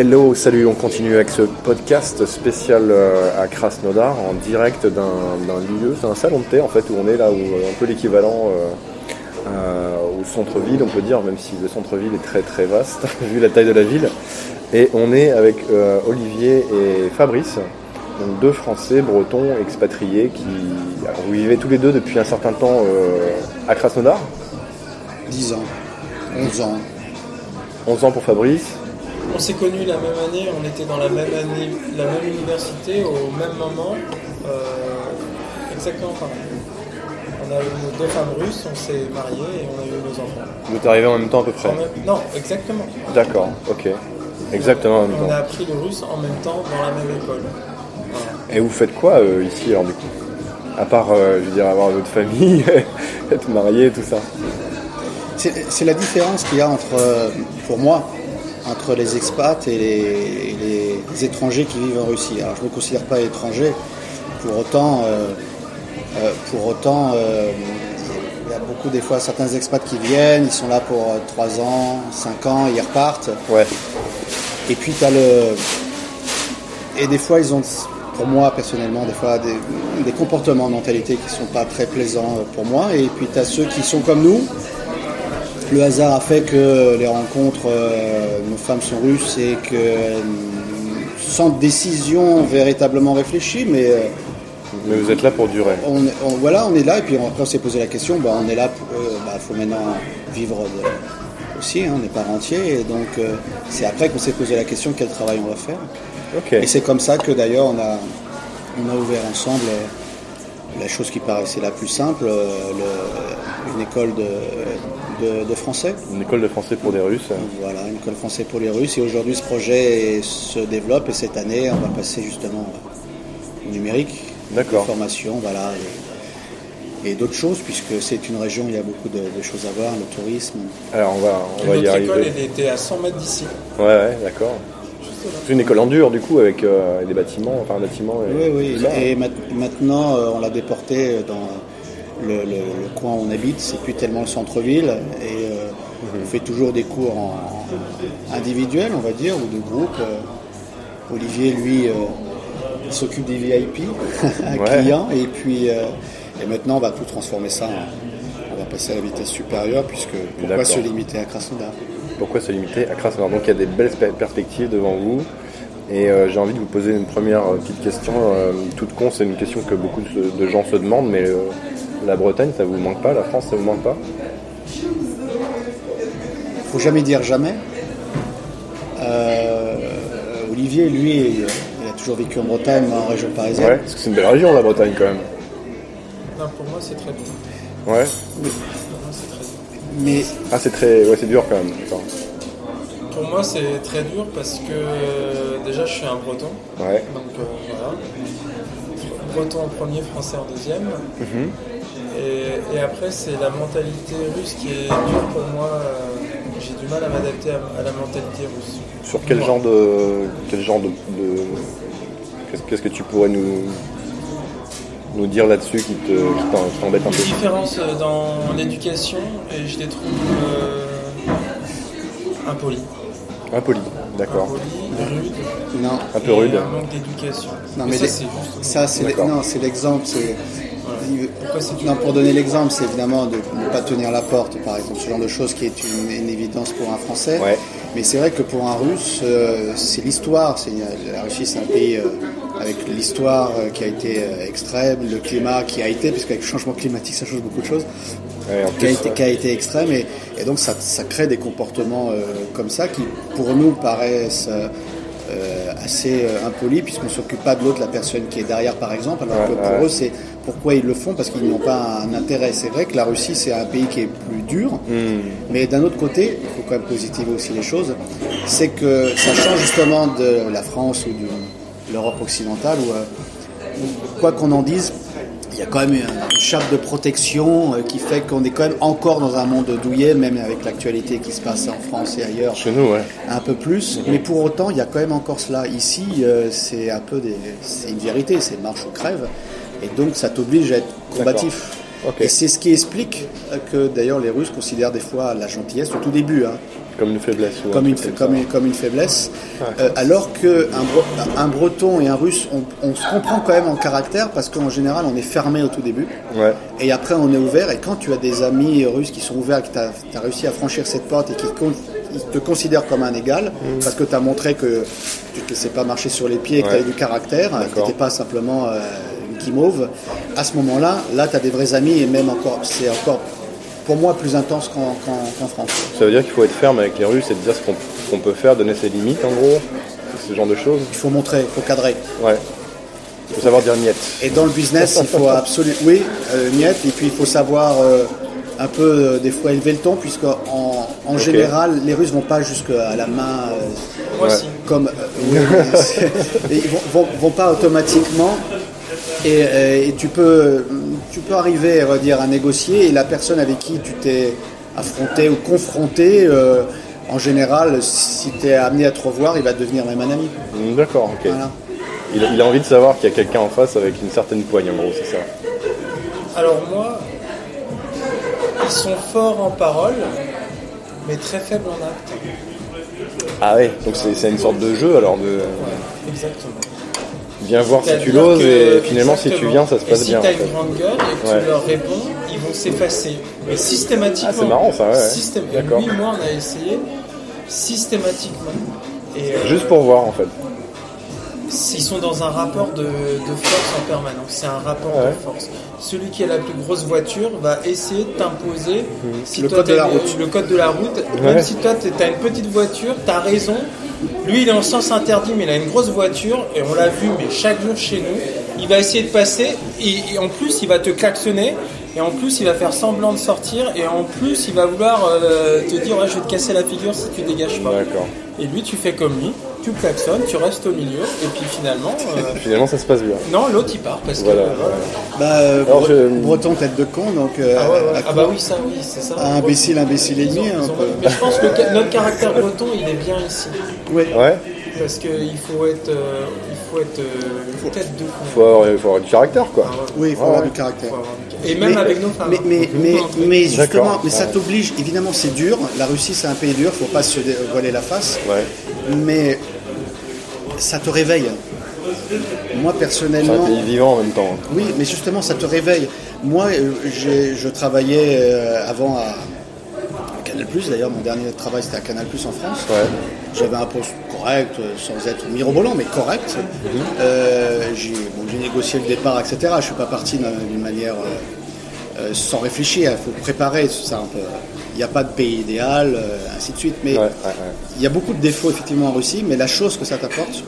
Hello, salut, on continue avec ce podcast spécial euh, à Krasnodar en direct d'un lieu, c'est un salon de thé en fait où on est là, où un peu l'équivalent euh, euh, au centre-ville, on peut dire, même si le centre-ville est très très vaste vu la taille de la ville. Et on est avec Olivier et Fabrice, donc deux Français bretons expatriés qui alors, vous vivez tous les deux depuis un certain temps à Krasnodar? 10 ans, 11 ans. 11 ans pour Fabrice on s'est connus la même année, on était dans la même année, la même université au même moment, euh, exactement pareil. On a eu nos deux femmes russes, on s'est mariés et on a eu nos enfants. Vous êtes arrivés en même temps à peu près Non, exactement. D'accord, ok. Exactement en même on temps. a appris le russe en même temps dans la même école. Et vous faites quoi euh, ici alors du coup? À part, euh, je veux dire, avoir votre famille, être marié, tout ça? C'est la différence qu'il y a entre, pour moi, entre les expats et les, étrangers qui vivent en Russie. Alors je ne me considère pas étranger, pour autant, euh, euh, pour autant euh, il y a beaucoup des fois certains expats qui viennent, ils sont là pour 3 ans, 5 ans, ils repartent. Ouais. Et puis tu as le. Et des fois ils ont, pour moi personnellement, des fois des, des comportements, mentalités qui ne sont pas très plaisants pour moi. Et puis tu as ceux qui sont comme nous, le hasard a fait que les rencontres, euh, nos femmes sont russes et que euh, sans décision véritablement réfléchie, mais. Euh, mais vous êtes là pour durer. On, voilà, on est là et puis après on s'est posé la question, bah, on est là, il bah, faut maintenant vivre aussi, hein, on n'est pas rentier et donc c'est après qu'on s'est posé la question quel travail on va faire. Et c'est comme ça que d'ailleurs on a, on a ouvert ensemble la chose qui paraissait la plus simple, une école de, de, français. Une école de français pour les Russes. Voilà, une école français pour les Russes. Et aujourd'hui, ce projet se développe et cette année, on va passer justement au numérique. D'accord. Formation, voilà. Et, d'autres choses, puisque c'est une région où il y a beaucoup de, choses à voir, le tourisme. Alors, on va, on va y arriver. école, elle était à 100 mètres d'ici. Ouais, ouais d'accord. C'est une école en dur, du coup, avec euh, des bâtiments, enfin un bâtiment. Et oui, oui. Et maintenant, euh, on l'a déporté dans le, coin où on habite, c'est plus tellement le centre-ville. Et euh, on fait toujours des cours en, individuels, on va dire, ou de groupe. Euh, Olivier, lui, euh, s'occupe des VIP, un client. Et puis, et maintenant, on va tout transformer ça. on va passer à la vitesse supérieure, puisque pourquoi se limiter à Krasnodar? Pourquoi se limiter à Krasnodar? Donc il y a des belles perspectives devant vous. Et j'ai envie de vous poser une première petite question, toute con, c'est une question que beaucoup de, gens se demandent, mais la Bretagne, ça vous manque pas La France, ça vous manque pas Faut jamais dire jamais. Euh, Olivier, lui, il a toujours vécu en Bretagne, en région parisienne. Ouais, parce que c'est une belle région, la Bretagne, quand même. Non, pour moi, c'est très bien. Ouais. Pour moi, c'est très dur. Mais... Ah, c'est très... Ouais, c'est dur, quand même. Pour moi, c'est très dur parce que déjà, je suis un breton. Ouais. Donc, euh, voilà. Breton en premier, français en deuxième. Mhm. Et, après, c'est la mentalité russe qui est dure pour moi. Euh, j'ai du mal à m'adapter à, la mentalité russe. Sur quel genre de. Quel genre de, Qu'est-ce que tu pourrais nous, nous dire là-dessus qui t'embête un peu? Les différences euh, dans l'éducation, et je les trouve euh, impolies. Impolies, d'accord. Impolies, rudes. Non. Un peu rude. Un manque d'éducation. Non, mais, ça, c'est l'exemple. C'est non, pour donner l'exemple, c'est évidemment de ne pas tenir la porte, par exemple, ce genre de choses qui est une, évidence pour un Français. Mais c'est vrai que pour un Russe, euh, c'est l'histoire. La Russie, c'est un pays euh, avec l'histoire euh, qui a été extrême, le climat qui a été, puisqu'avec le changement climatique, ça change beaucoup de choses, qui, a été, qui, a été, extrême. Et, et donc, ça, ça, crée des comportements comme ça qui, pour nous, paraissent euh, assez euh, impoli puisqu'on s'occupe pas de l'autre, la personne qui est derrière par exemple, alors que pour eux c'est pourquoi ils le font parce qu'ils n'ont pas un intérêt. C'est vrai que la Russie c'est un pays qui est plus dur, hmm. mais d'un autre côté, il faut quand même positiver aussi les choses, c'est que ça change justement de la France ou de l'Europe occidentale où, euh, quoi qu'on en dise, il y a quand même une charte de protection euh, qui fait qu'on est quand même encore dans un monde douillet, même avec l'actualité qui se passe en France et ailleurs. Chez nous, ouais. Un peu plus. Mais pour autant, il y a quand même encore cela. Ici, euh, c'est un peu des, c'est une vérité, c'est marche ou crève. Et donc, ça t'oblige à être combatif. Et c'est ce qui explique que d'ailleurs les Russes considèrent des fois la gentillesse au tout début. Hein. Comme une faiblesse. comme, une, comme, comme, une, faiblesse. Euh, alors qu'un un Breton et un Russe, on, se comprend quand même en caractère parce qu'en général, on est fermé au tout début. Et après, on est ouvert. Et quand tu as des amis russes qui sont ouverts, que tu as, réussi à franchir cette porte et qui te considèrent comme un égal, mm. parce que tu as montré que tu ne sais pas marcher sur les pieds et que tu as du caractère, que tu n'étais pas simplement euh, une guimauve, à ce moment-là, là, tu as des vrais amis et même encore, c'est encore pour moi plus intense qu'en France. Ça veut dire qu'il faut être ferme avec les Russes et dire ce qu'on peut faire, donner ses limites en gros, ce genre de choses. Il faut montrer, il faut cadrer. Ouais. Il faut savoir dire miette. Et dans le business, il faut absolument. Oui, euh, miette, et puis il faut savoir euh, un peu euh, des fois élever le ton, puisque en, en général, les Russes vont pas jusqu'à la main. Moi aussi. Comme. ils vont, vont, pas automatiquement. Et, et, tu peux tu peux arriver à, dire, à négocier et la personne avec qui tu t'es affronté ou confronté, euh, en général, si tu es amené à te revoir, il va devenir même un ami. Mm, d'accord, ok. Il, a envie de savoir qu'il y a quelqu'un en face avec une certaine poigne, en gros, c'est ça Alors moi, ils sont forts en parole, mais très faibles en acte. Ah ouais, donc c'est une sorte de jeu alors de... exactement viens voir si tu l'oses et finalement si tu viens ça se passe bien. Si tu as une grande gueule et que tu leur réponds, ils vont s'effacer. Mais systématiquement. Ah, c'est marrant ça, ouais. Systém... Lui, moi, on a essayé systématiquement. Et, euh, Juste pour voir en fait. Ils sont dans un rapport de, de force en permanence. C'est un rapport de force. Celui qui a la plus grosse voiture va essayer de t'imposer si le, code de la route. le code de la route. Même si toi, tu as une petite voiture, tu as raison, lui, il est en sens interdit, mais il a une grosse voiture, et on l'a vu, mais chaque jour chez nous, il va essayer de passer, et, en plus, il va te klaxonner, et en plus, il va faire semblant de sortir, et en plus, il va vouloir euh, te dire, ouais, je vais te casser la figure si tu dégages pas. Et lui, tu fais comme lui, tu klaxonnes, tu restes au milieu, et puis finalement. Euh, finalement, ça se passe bien. Non, l'autre il part parce que. Bah, euh, Breton tête de con, donc. ah, ah, bah oui, ça, oui, c'est ça. imbécile, imbécile et demi. Mais je pense que notre caractère breton, il est bien ici. Oui. Ouais. Parce qu'il faut être, euh, il faut être euh, tête de con. Il faut avoir, il faut avoir du caractère, quoi. Ah oui, il faut, avoir du caractère. Et même avec nos femmes. Mais, mais, mais, mais justement, mais ça t'oblige, évidemment, c'est dur. La Russie, c'est un pays dur, il ne faut pas se voiler la face. Ouais. Mais ça te réveille. Moi personnellement. C'est un pays vivant en même temps. Oui, mais justement, ça te réveille. Moi, euh, je travaillais euh, avant à Canal D'ailleurs, mon dernier travail c'était à Canal en France. J'avais un poste correct, euh, sans être mirobolant, mais correct. Mhm. j'ai négocié le départ, etc. Je ne suis pas parti d'une manière sans réfléchir. Il faut préparer ça un peu il n'y a pas de pays idéal, ainsi de suite. Mais il y a beaucoup de défauts effectivement en Russie, mais la chose que ça t'apporte,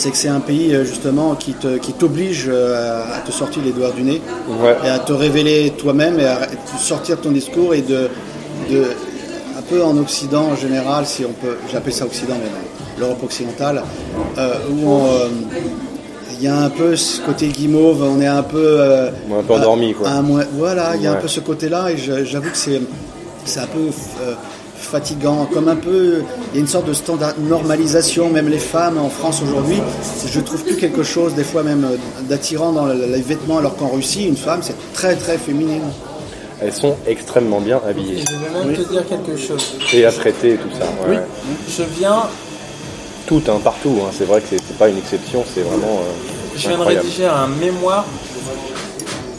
c'est que c'est un pays euh, justement qui t'oblige euh, à te sortir les doigts du nez et à te révéler toi-même et à sortir ton discours et de, un peu en Occident en général, si on peut, j'appelle ça Occident, mais l'Europe occidentale, euh, où il y a un peu ce côté guimauve, on est un peu. un peu endormi, quoi. voilà, il y a un peu ce côté-là, et j'avoue que c'est, c'est un peu fatigant, comme un peu, il y a une sorte de standard normalisation, même les femmes en France aujourd'hui, je trouve plus quelque chose, des fois même d'attirant dans les vêtements, alors qu'en Russie, une femme, c'est très très féminine. Elles sont extrêmement bien habillées. je vais même te dire quelque chose. Et à traiter et tout ça. Oui. Je viens. Tout, hein, partout. Hein. C'est vrai que c'est pas une exception, c'est vraiment. Euh, je viens de rédiger un mémoire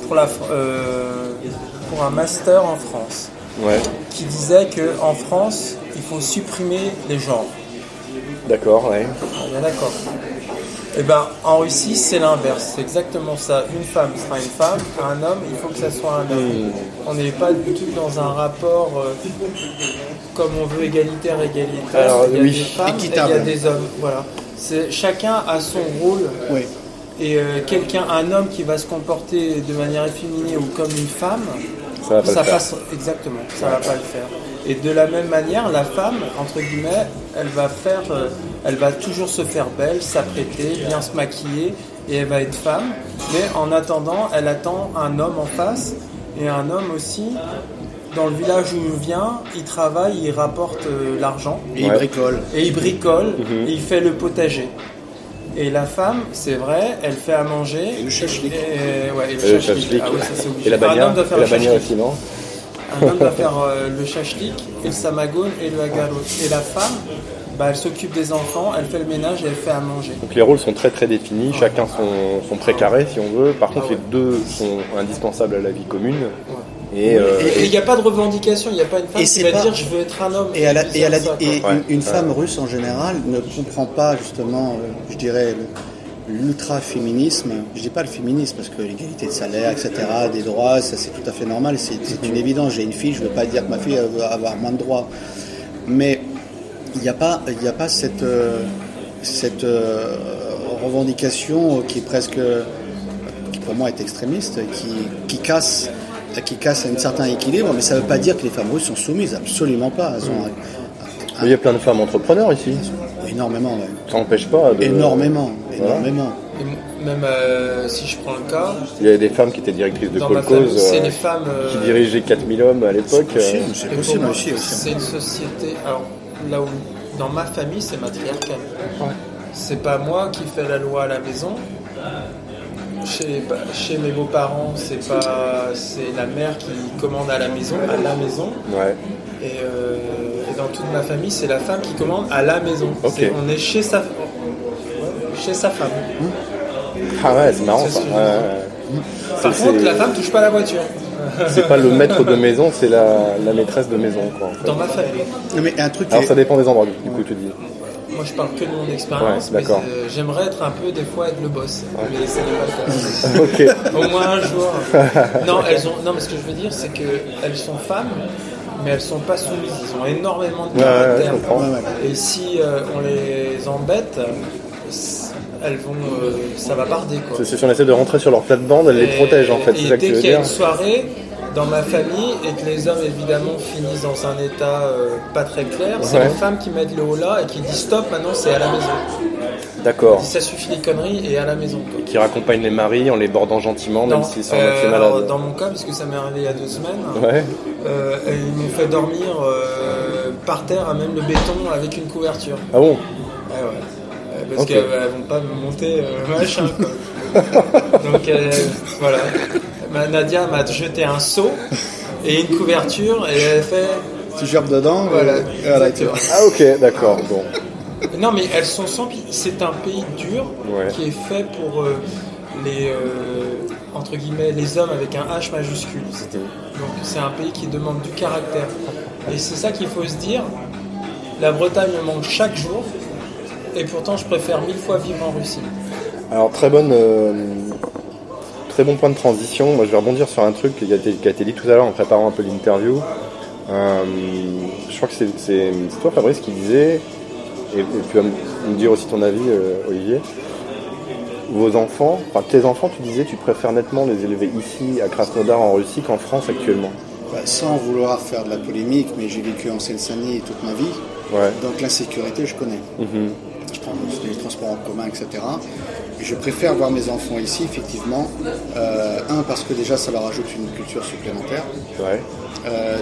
pour, la, euh, pour un master en France qui disait qu'en France, il faut supprimer les genres. D'accord, ouais. Ah, d'accord. Et eh ben, en Russie, c'est l'inverse. C'est exactement ça. Une femme sera une femme, un homme, il faut que ça soit un homme. Hmm. On n'est pas du tout dans un rapport euh, comme on veut égalitaire, égalitaire. Alors, il y a oui. des femmes et il y a des hommes. Voilà. Chacun a son rôle. Oui. Et euh, quelqu'un, un homme qui va se comporter de manière efféminée ou comme une femme, ça, passe exactement, ça va pas le faire. Et de la même manière, la femme, entre guillemets, elle va faire, euh, elle va toujours se faire belle, s'apprêter, bien se maquiller, et elle va être femme. Mais en attendant, elle attend un homme en face, et un homme aussi. Dans le village où il vient, il travaille, il rapporte euh, l'argent. Et il bricole. Et il bricole, mhm. et il fait le potager. Et la femme, c'est vrai, elle fait à manger. Et le chachlik. Et, ouais, et le, Ah, oui, ça, et la bannière, et la bannière aussi, non Un homme va faire le chachlik et le samagoun et le. Et la femme, bah, elle s'occupe des enfants, elle fait le ménage et elle fait à manger. Donc les rôles sont très très définis, chacun son, son précaré si on veut. Par contre, les deux sont indispensables à la vie commune. Et il n'y a pas de revendication, il n'y a pas une femme qui va dire je veux être un homme. Et, une, femme russe en général ne comprend pas justement, je dirais, l'ultra-féminisme, je dis pas le féminisme parce que l'égalité de salaire, etc., des droits, ça c'est tout à fait normal, c'est une évidence. J'ai une fille, je ne veux pas dire que ma fille va avoir moins de droits. Mais il n'y a pas, il a pas cette, cette euh, revendication qui est presque, qui pour moi est extrémiste, qui, qui casse qui casse un certain équilibre, mais ça ne veut pas dire que les femmes russes sont soumises, absolument pas. il y a plein de femmes entrepreneurs ici. Énormément, oui. Ça n'empêche pas de... Énormément, énormément. même euh, si je prends le cas... Il y a des femmes qui étaient directrices de colcos, c'est les femmes... qui dirigeaient 4000 hommes à l'époque. C'est possible, aussi. C'est une société... Alors, là où, dans ma famille, c'est matriarcal. C'est pas moi qui fais la loi à la maison, chez, chez mes beaux-parents, c'est pas c'est la mère qui commande à la maison, à la maison. Ouais. Et, euh, et, dans toute ma famille, c'est la femme qui commande à la maison. on est chez sa chez sa femme. Ah ouais, c'est marrant ça. Par contre, la femme touche pas la voiture. C'est pas le maître de maison, c'est la, la, maîtresse de maison. Quoi, Dans ma famille. mais un truc Alors ça dépend des endroits, du coup, tu dis. Moi, je parle que de mon expérience, mais j'aimerais être un peu des fois être le boss. Mais c'est pas le cas. Au moins un jour. non, elles ont. Non, mais ce que je veux dire, c'est qu'elles sont femmes, mais elles sont pas soumises. Ils ont énormément de caractère. Et si euh, on les embête, elles vont, euh, ça va barder. C'est si on essaie de rentrer sur leur plate-bande, elles les protègent en fait. Et dès qu'il y a une soirée, dans ma famille et que les hommes évidemment finissent dans un état euh, pas très clair, c'est les femmes qui mettent le haut là et qui disent stop, maintenant c'est à la maison. D'accord. Ça suffit les conneries et à la maison. Qui raccompagnent les maris en les bordant gentiment, même s'ils sont euh, malades. Dans mon cas, parce que ça m'est arrivé il y a deux semaines, ouais. euh, ils m'ont fait dormir euh, par terre à même le béton avec une couverture. Ah bon? Ouais, ouais. Parce qu'elles vont pas me monter machin. Donc voilà. Nadia m'a jeté un seau et une couverture et elle fait. Tu gerbes dedans Voilà. ah ok, d'accord. Bon. Non mais elles sont sans C'est un pays dur qui est fait pour euh, les euh, entre guillemets les hommes avec un H majuscule. Donc c'est un pays qui demande du caractère. Et c'est ça qu'il faut se dire. La Bretagne me manque chaque jour. Et pourtant, je préfère mille fois vivre en Russie. Alors, très bonne, euh, très bon point de transition. Moi, je vais rebondir sur un truc qui a été, dit tout à l'heure en préparant un peu l'interview. Euh, je crois que c'est toi, Fabrice, qui disait, et, tu vas me dire aussi ton avis, euh, Olivier. Vos enfants, enfin tes enfants, tu disais, tu préfères nettement les élever ici, à Krasnodar, en Russie, qu'en France actuellement bah, Sans vouloir faire de la polémique, mais j'ai vécu en Seine-Saint-Denis toute ma vie. Donc la sécurité, je connais. Mm-hmm. Je prends les transports en commun, etc je préfère voir mes enfants ici, effectivement. Euh, un, parce que déjà, ça leur ajoute une culture supplémentaire. Ouais. Euh,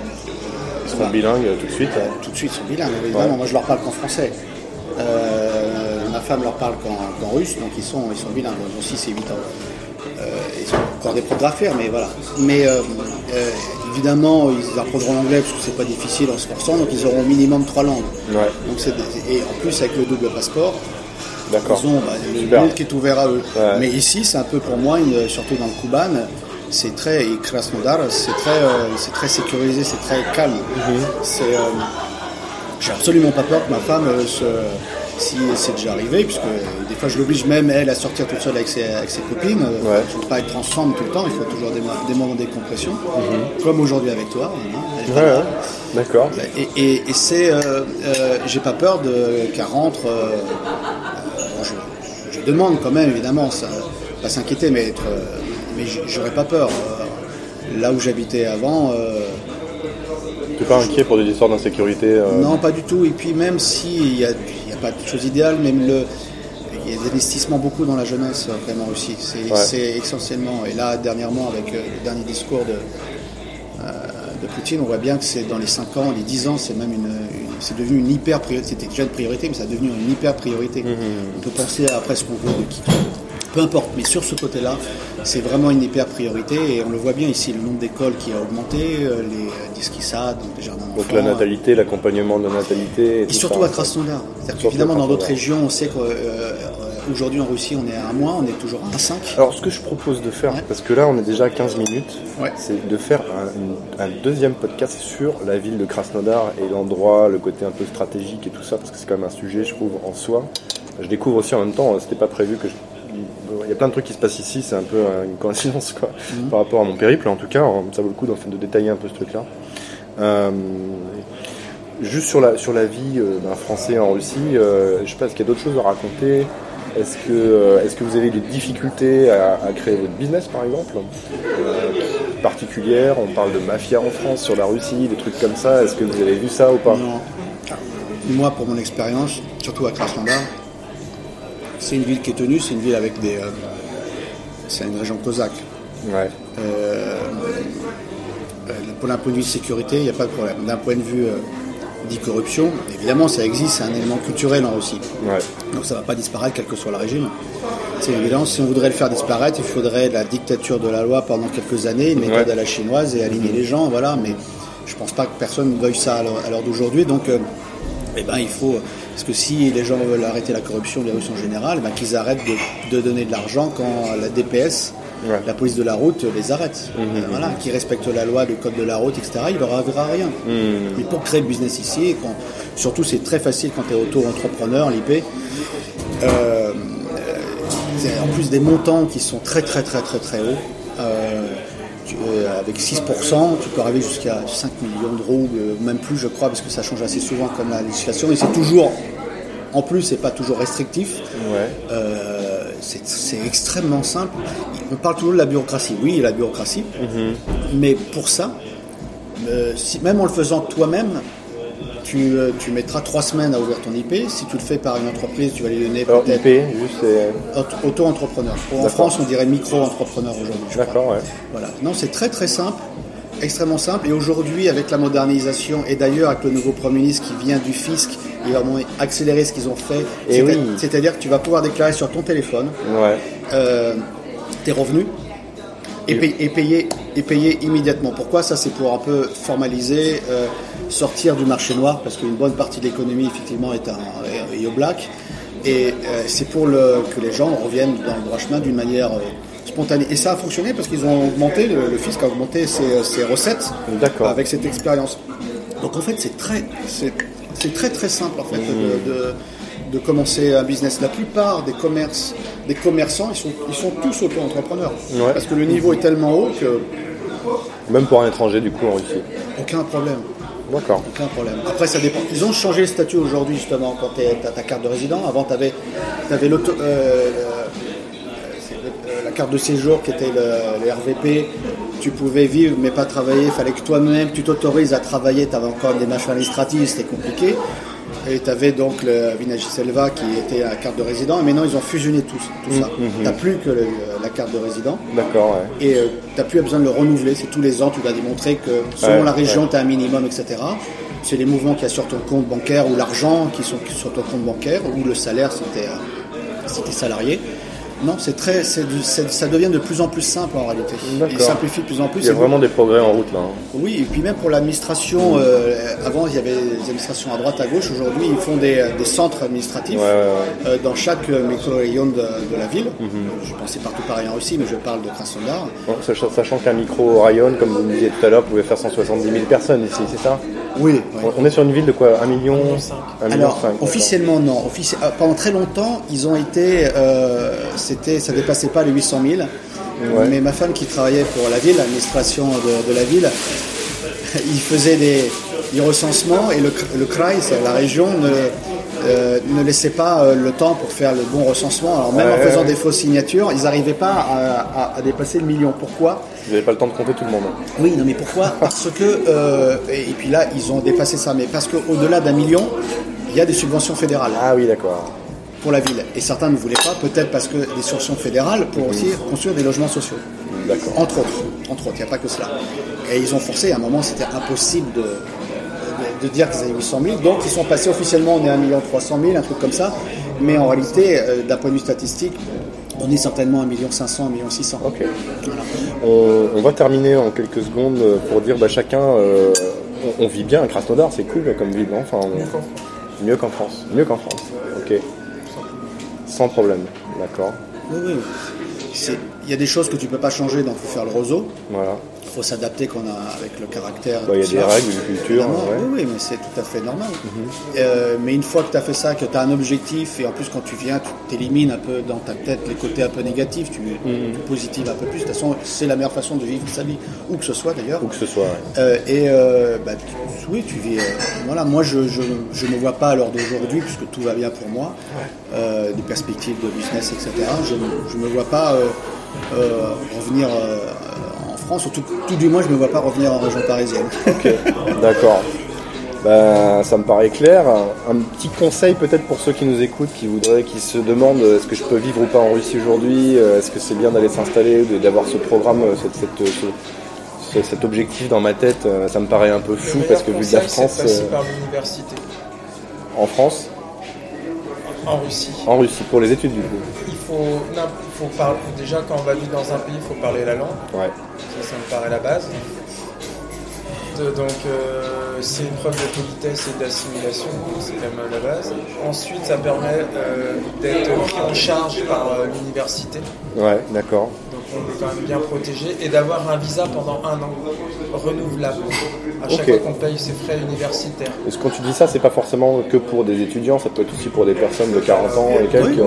ils sont bilingues tout de suite hein. Tout de suite, ils sont bilingues, évidemment. Moi, je leur parle qu'en français. Euh, ma femme leur parle qu'en russe, donc ils sont, ils sont bilingues. Ils ont 6 et 8 ans. ils ont encore des progrès à faire, mais voilà. Mais évidemment, ils apprendront l'anglais parce que c'est pas difficile en se forçant, donc ils auront au minimum trois langues. Ouais. Donc et en plus, avec le double passeport, D'accord. Ils ont bah, le monde qui est ouvert à eux. Mais ici, c'est un peu pour moi, surtout dans le Kuban, c'est très et Krasnodar, c'est très, euh, c'est très sécurisé, c'est très calme. Mhm. C'est, euh, j'ai absolument pas peur que ma femme euh, se, si c'est déjà arrivé, puisque des fois je l'oblige même elle à sortir toute seule avec ses, avec ses copines. Je ne veux pas être ensemble tout le temps, il faut toujours des, des moments de décompression, mhm. comme aujourd'hui avec toi. Hein, D'accord. Et, et, c'est, j'ai pas peur de qu'elle rentre demande quand même, évidemment, ça, pas s'inquiéter, mais être, euh, mais j'aurais pas peur. Euh, là où j'habitais avant. Euh, tu n'es pas inquiet pour des histoires d'insécurité Non, pas du tout. Et puis même s'il n'y a, a, pas de chose idéale, même le, il y a des investissements beaucoup dans la jeunesse vraiment aussi. C'est essentiellement. Et là, dernièrement, avec le dernier discours de, de Poutine, on voit bien que c'est dans les 5 ans, les 10 ans, c'est même une, c'est devenu une hyper priorité. C'était déjà une priorité, mais ça a devenu une hyper priorité. Mmh, mmh, mmh. On peut penser à presque qu'on veut de qui. Peu importe, mais sur ce côté-là, c'est vraiment une hyper priorité et on le voit bien ici, le nombre d'écoles qui a augmenté, euh, les euh, disquisades, donc les jardins Donc la natalité, l'accompagnement de la natalité. Et, surtout à Krasnodar. Évidemment, dans d'autres régions, on sait qu'aujourd'hui en Russie, on est à 1 mois, on est toujours à 5. Alors ce que je propose de faire, parce que là on est déjà à 15 minutes, c'est de faire un, un, deuxième podcast sur la ville de Krasnodar et l'endroit, le côté un peu stratégique et tout ça, parce que c'est quand même un sujet, je trouve, en soi. Je découvre aussi en même temps, c'était pas prévu que je il y a plein de trucs qui se passent ici, c'est un peu une coïncidence quoi, mhm. par rapport à mon périple. En tout cas, ça vaut le coup de détailler un peu ce truc-là. Euh, juste sur la, sur la vie euh, d'un Français en Russie, euh, je sais pas, est-ce qu'il y a d'autres choses à raconter? Est-ce que, est que vous avez des difficultés à, créer votre business, par exemple Particulières On parle de mafia en France, sur la Russie, des trucs comme ça. Est-ce que vous avez vu ça ou pas Non. Moi, pour mon expérience, surtout à Krasnodar, c'est une ville qui est tenue, c'est une ville avec des. Euh, c'est une région cosaque. Ouais. Euh, euh, pour d'un point de vue de sécurité, il n'y a pas de problème. D'un point de vue dit corruption, évidemment ça existe, c'est un élément culturel en Russie. Ouais. Donc ça ne va pas disparaître quel que soit le régime. C'est évident, si on voudrait le faire disparaître, il faudrait la dictature de la loi pendant quelques années, une méthode à la chinoise et aligner les gens, voilà, mais je ne pense pas que personne veuille ça à l'heure d'aujourd'hui, donc eh ben, il faut parce que si les gens veulent arrêter la corruption, les Russes en général, ben qu'ils arrêtent de, donner de l'argent quand la DPS, la police de la route, les arrête. Mmh, voilà, mmh. qui respectent la loi, le code de la route, etc. Il leur arrivera rien. Mais pour créer le business ici, surtout c'est très facile quand tu es auto-entrepreneur, l'IP. Euh, en plus des montants qui sont très très très très très hauts. Euh, euh, avec 6%, tu peux arriver jusqu'à 5 millions de roubles, même plus je crois, parce que ça change assez souvent comme la législation, et c'est toujours, en plus, c'est pas toujours restrictif. Euh, c'est extrêmement simple. Me parle toujours de la bureaucratie. Oui, la bureaucratie, mhm. mais pour ça, euh, si, même en le faisant toi-même, euh, tu, mettras trois semaines à ouvrir ton IP. Si tu le fais par une entreprise, tu vas lui donner peut-être. IP, Auto-entrepreneur. En France, on dirait micro-entrepreneur aujourd'hui. D'accord, ouais. Voilà. Non, c'est très très simple, extrêmement simple. Et aujourd'hui, avec la modernisation, et d'ailleurs avec le nouveau Premier ministre qui vient du fisc, ils vont accélérer ce qu'ils ont fait. C'est-à-dire que tu vas pouvoir déclarer sur ton téléphone euh, tes revenus et, payer, et payer immédiatement. Pourquoi Ça, c'est pour un peu formaliser. Euh, sortir du marché noir, parce qu'une bonne partie de l'économie, effectivement, est, au black. Et euh, c'est pour le, que les gens reviennent dans le droit chemin d'une manière euh, spontanée. Et ça a fonctionné parce qu'ils ont augmenté, le, fisc a augmenté ses, ses recettes avec cette expérience. Donc en fait, c'est très, c'est, très très simple en fait de, de, commencer un business. La plupart des commerces, des commerçants, ils sont, ils sont tous auto-entrepreneurs. Parce que le niveau est tellement haut que. Même pour un étranger, du coup, en Russie. Aucun problème. D'accord. Aucun problème. Après, ça dépend. Ils ont changé le statut aujourd'hui, justement, quand tu as ta carte de résident. Avant, tu avais, avais l'auto. Euh, euh, la carte de séjour qui était le, RVP, tu pouvais vivre mais pas travailler, il fallait que toi-même tu t'autorises à travailler, tu avais encore des machins administratifs, c'était compliqué. Et tu avais donc le Selva qui était la carte de résident. Mais maintenant, ils ont fusionné tout, tout ça. Mm-hmm. Tu n'as plus que la carte de résident. D'accord, Et euh, tu n'as plus besoin de le renouveler. C'est tous les ans, tu dois démontrer que selon la région, tu as un minimum, etc. C'est les mouvements qu'il y a sur ton compte bancaire ou l'argent qui sont sur ton compte bancaire ou le salaire si tu es, es, salarié. Non, c'est très, ça devient de plus en plus simple en réalité. Il simplifie de plus en plus. Il y a vraiment des progrès en route là. Hein. Oui, et puis même pour l'administration, euh, avant il y avait des administrations à droite, à gauche. Aujourd'hui, ils font des, centres administratifs euh, dans chaque micro-rayon de, la ville. Mhm. Je pensais partout pareil en Russie, mais je parle de Krasnodar. sachant qu'un micro-rayon, comme vous me disiez tout à l'heure, pouvait faire 170 000 personnes ici, c'est ça? Oui. On est sur une ville de quoi? 1 million 1 million Alors, officiellement non. Euh, pendant très longtemps, ils ont été c'était, ça dépassait pas les 800 000. Mais ma femme qui travaillait pour la ville, l'administration de, la ville, il faisait des, recensements et le, le c'est la région, ne, euh, ne laissait pas euh, le temps pour faire le bon recensement. Alors même en faisant des fausses signatures, ils n'arrivaient pas à, dépasser le million. Pourquoi? Ils n'avaient pas le temps de compter tout le monde. Oui, non mais pourquoi? Parce que, euh, et, puis là, ils ont dépassé ça, mais parce qu'au-delà d'un million, il y a des subventions fédérales. Ah oui, d'accord pour la ville. Et certains ne voulaient pas, peut-être parce que des subventions fédérales pour aussi construire des logements sociaux. D'accord. Entre autres. Entre autres, il n'y a pas que cela. Et ils ont forcé, à un moment, c'était impossible de, de, dire qu'ils avaient 800 000. Donc, ils sont passés officiellement, on est à 1 300 000, un truc comme ça. Mais en réalité, euh, d'un point de vue statistique, On est certainement à 1 500 1 million 600. Ok. On, va terminer en quelques secondes pour dire bah, chacun, euh, on, vit bien à Krasnodar, c'est cool comme ville, non enfin, Mieux qu'en France. Mieux qu'en France. Ok. Sans problème. D'accord. Oui, oui. Il y a des choses que tu ne peux pas changer, donc il faut faire le roseau. Voilà il faut s'adapter qu'on a avec le caractère. Il y a des règles, une culture. Oui, oui, mais c'est tout à fait normal. Mhm. Euh, mais une fois que tu as fait ça, que tu as un objectif, et en plus quand tu viens, tu t'élimines un peu dans ta tête les côtés un peu négatifs, tu, mm positives un peu plus. De toute façon, c'est la meilleure façon de vivre sa vie, où que ce soit d'ailleurs. Où que ce soit. Euh, et euh, bah, oui, tu vis. voilà, moi je ne je, je, me vois pas à l'heure d'aujourd'hui, puisque tout va bien pour moi, des perspectives de business, etc. Je ne me vois pas revenir surtout tout, du moins je ne me vois pas revenir en région parisienne. Ok, d'accord. Ben, ça me paraît clair. Un petit conseil peut-être pour ceux qui nous écoutent, qui voudraient, qui se demandent est-ce que je peux vivre ou pas en Russie aujourd'hui euh, Est-ce que c'est bien d'aller s'installer, d'avoir ce programme, euh, cette, cet objectif dans ma tête euh, Ça me paraît un peu fou parce que vu de la France. par l'université. En France? En Russie. En Russie, pour les études du coup. Il faut, faut parler, déjà quand on va vivre dans un pays, il faut parler la langue. Ouais ça, me paraît la base. donc euh, c'est une preuve de politesse et d'assimilation, c'est quand même la base. Ensuite, ça permet euh, d'être pris en charge par euh, l'université. Ouais, d'accord. Donc on est quand même bien protégé et d'avoir un visa pendant un an renouvelable à chaque fois qu'on paye ses frais universitaires. Est-ce que quand tu dis ça, c'est pas forcément que pour des étudiants, ça peut être aussi pour des personnes de 40 ans et quelques.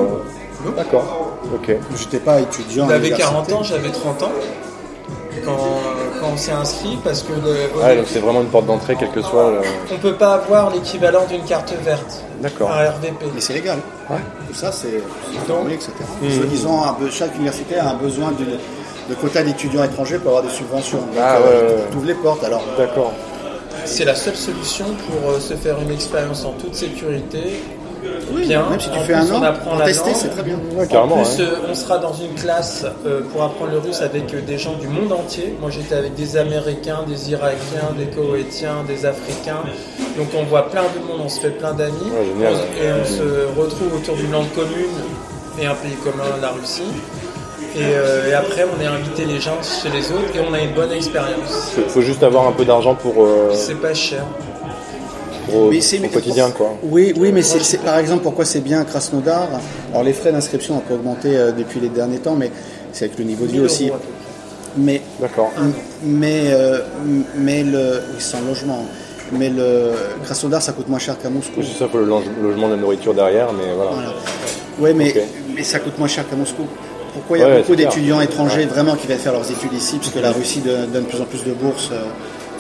D'accord. Ok. J'étais pas étudiant. J'avais 40 ans, j'avais 30 ans quand, on s'est inscrit parce que c'est vraiment une porte d'entrée quel que soit. Le... On peut pas avoir l'équivalent d'une carte verte. D'accord. Un RVP. Mais c'est légal. Ouais. Tout ça c'est formé, etc. Mmh. Disons, chaque université a un besoin de, quotas d'étudiants étrangers pour avoir des subventions. Donc, ah, euh, les portes alors. D'accord. C'est la seule solution pour euh, se faire une expérience en toute sécurité oui, bien. Même si tu fais un an, on apprend tester, c'est très bien. en plus, euh, on sera dans une classe euh, pour apprendre le russe avec euh, des gens du monde entier. Moi, j'étais avec des Américains, des Irakiens, des Koweïtiens, des Africains. Donc, on voit plein de monde, on se fait plein d'amis. et on se retrouve autour d'une langue commune et un pays commun, la Russie. Et, après, on est invité les gens chez les autres et on a une bonne expérience. Il faut juste avoir un peu d'argent pour. C'est pas cher au, quotidien. Quoi. Oui, oui mais c'est par exemple pourquoi c'est bien Krasnodar? Alors les frais d'inscription ont peu augmenté euh, depuis les derniers temps, mais c'est avec le niveau de vie aussi. Mais, D'accord. Mais, euh, mais le, sans logement. Mais le Krasnodar, ça coûte moins cher qu'à Moscou. C'est ça pour le logement, de la nourriture derrière, mais voilà. Oui, mais, mais ça coûte moins cher qu'à Moscou. Pourquoi il y a beaucoup d'étudiants étrangers vraiment qui viennent faire leurs études ici, puisque la Russie donne de plus en plus de bourses euh,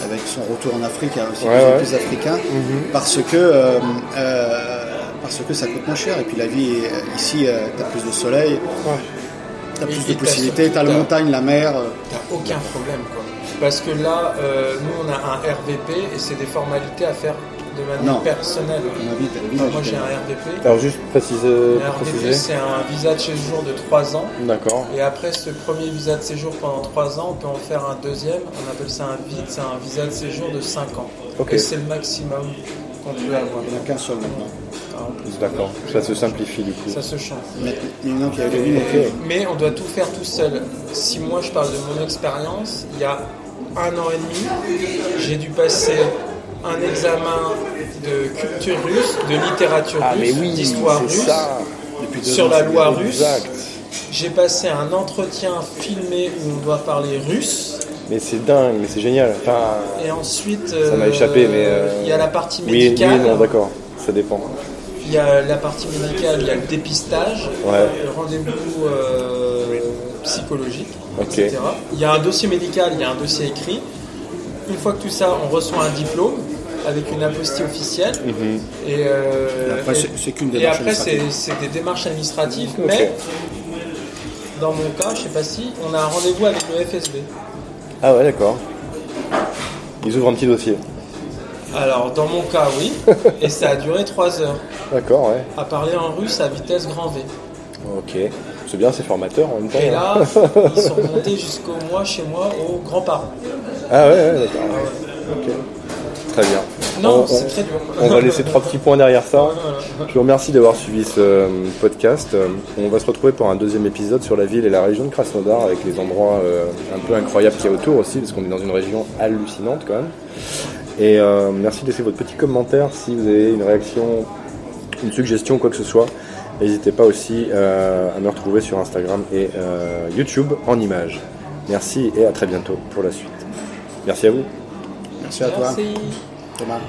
avec son retour en Afrique, hein, aussi ouais, plus africain, mhm. parce que euh, euh, parce que ça coûte moins cher et puis la vie ici, euh, tu as plus de soleil, tu as plus de possibilités, tu as la montagne, la mer. Tu aucun problème quoi. Parce que là, nous on a un RVP et c'est des formalités à faire de manière personnelle. moi j'ai un RDP. Alors juste préciser. Un RDP c'est un visa de séjour de 3 ans. D'accord. Et après ce premier visa de séjour pendant 3 ans, on peut en faire un deuxième. On appelle ça un c'est un visa de séjour de 5 ans. Et c'est le maximum qu'on peut avoir. Il n'y en a qu'un seul maintenant. Ah, D'accord, ça se simplifie du coup. Ça se change. Mais, mais on doit tout faire tout seul. Si moi je parle de mon expérience, il y a un an et demi, j'ai dû passer un examen de culture russe, de littérature ah, russe, d'histoire russe, sur la loi russe. J'ai passé un entretien filmé où on doit parler russe. Mais c'est dingue, mais c'est génial. Enfin, et ensuite, ça m'a échappé, mais euh, il y a la partie médicale. Oui, non, d'accord, ça dépend. Il y a la partie médicale, il y a le dépistage, le rendez-vous euh, psychologique, etc. Il y a un dossier médical, il y a un dossier écrit. Une fois que tout ça, on reçoit un diplôme avec une apostille officielle. Mhm. Et, euh, après, c'est qu'une Et après, c'est des démarches administratives, mais dans mon cas, je sais pas si, on a un rendez-vous avec le FSB. Ah ouais, d'accord. Ils ouvrent un petit dossier. Alors, dans mon cas, oui. et ça a duré 3 heures. D'accord, ouais. À parler en russe à vitesse grand V. Ok. C'est bien, c'est formateur en même temps. Et là, ils sont montés jusqu'au mois, chez moi, aux grands-parents. Ah ouais, ouais d'accord. Ah ouais. Très bien. Non, c'est très dur. On va laisser trois petits points derrière ça. Je vous remercie d'avoir suivi ce podcast. On va se retrouver pour un deuxième épisode sur la ville et la région de Krasnodar avec les endroits un peu incroyables qu'il y a autour aussi, parce qu'on est dans une région hallucinante quand même. Et merci de laisser votre petit commentaire si vous avez une réaction, une suggestion, quoi que ce soit. N'hésitez pas aussi à me retrouver sur Instagram et YouTube en images. Merci et à très bientôt pour la suite. Merci à vous. Merci à toi. Thomas.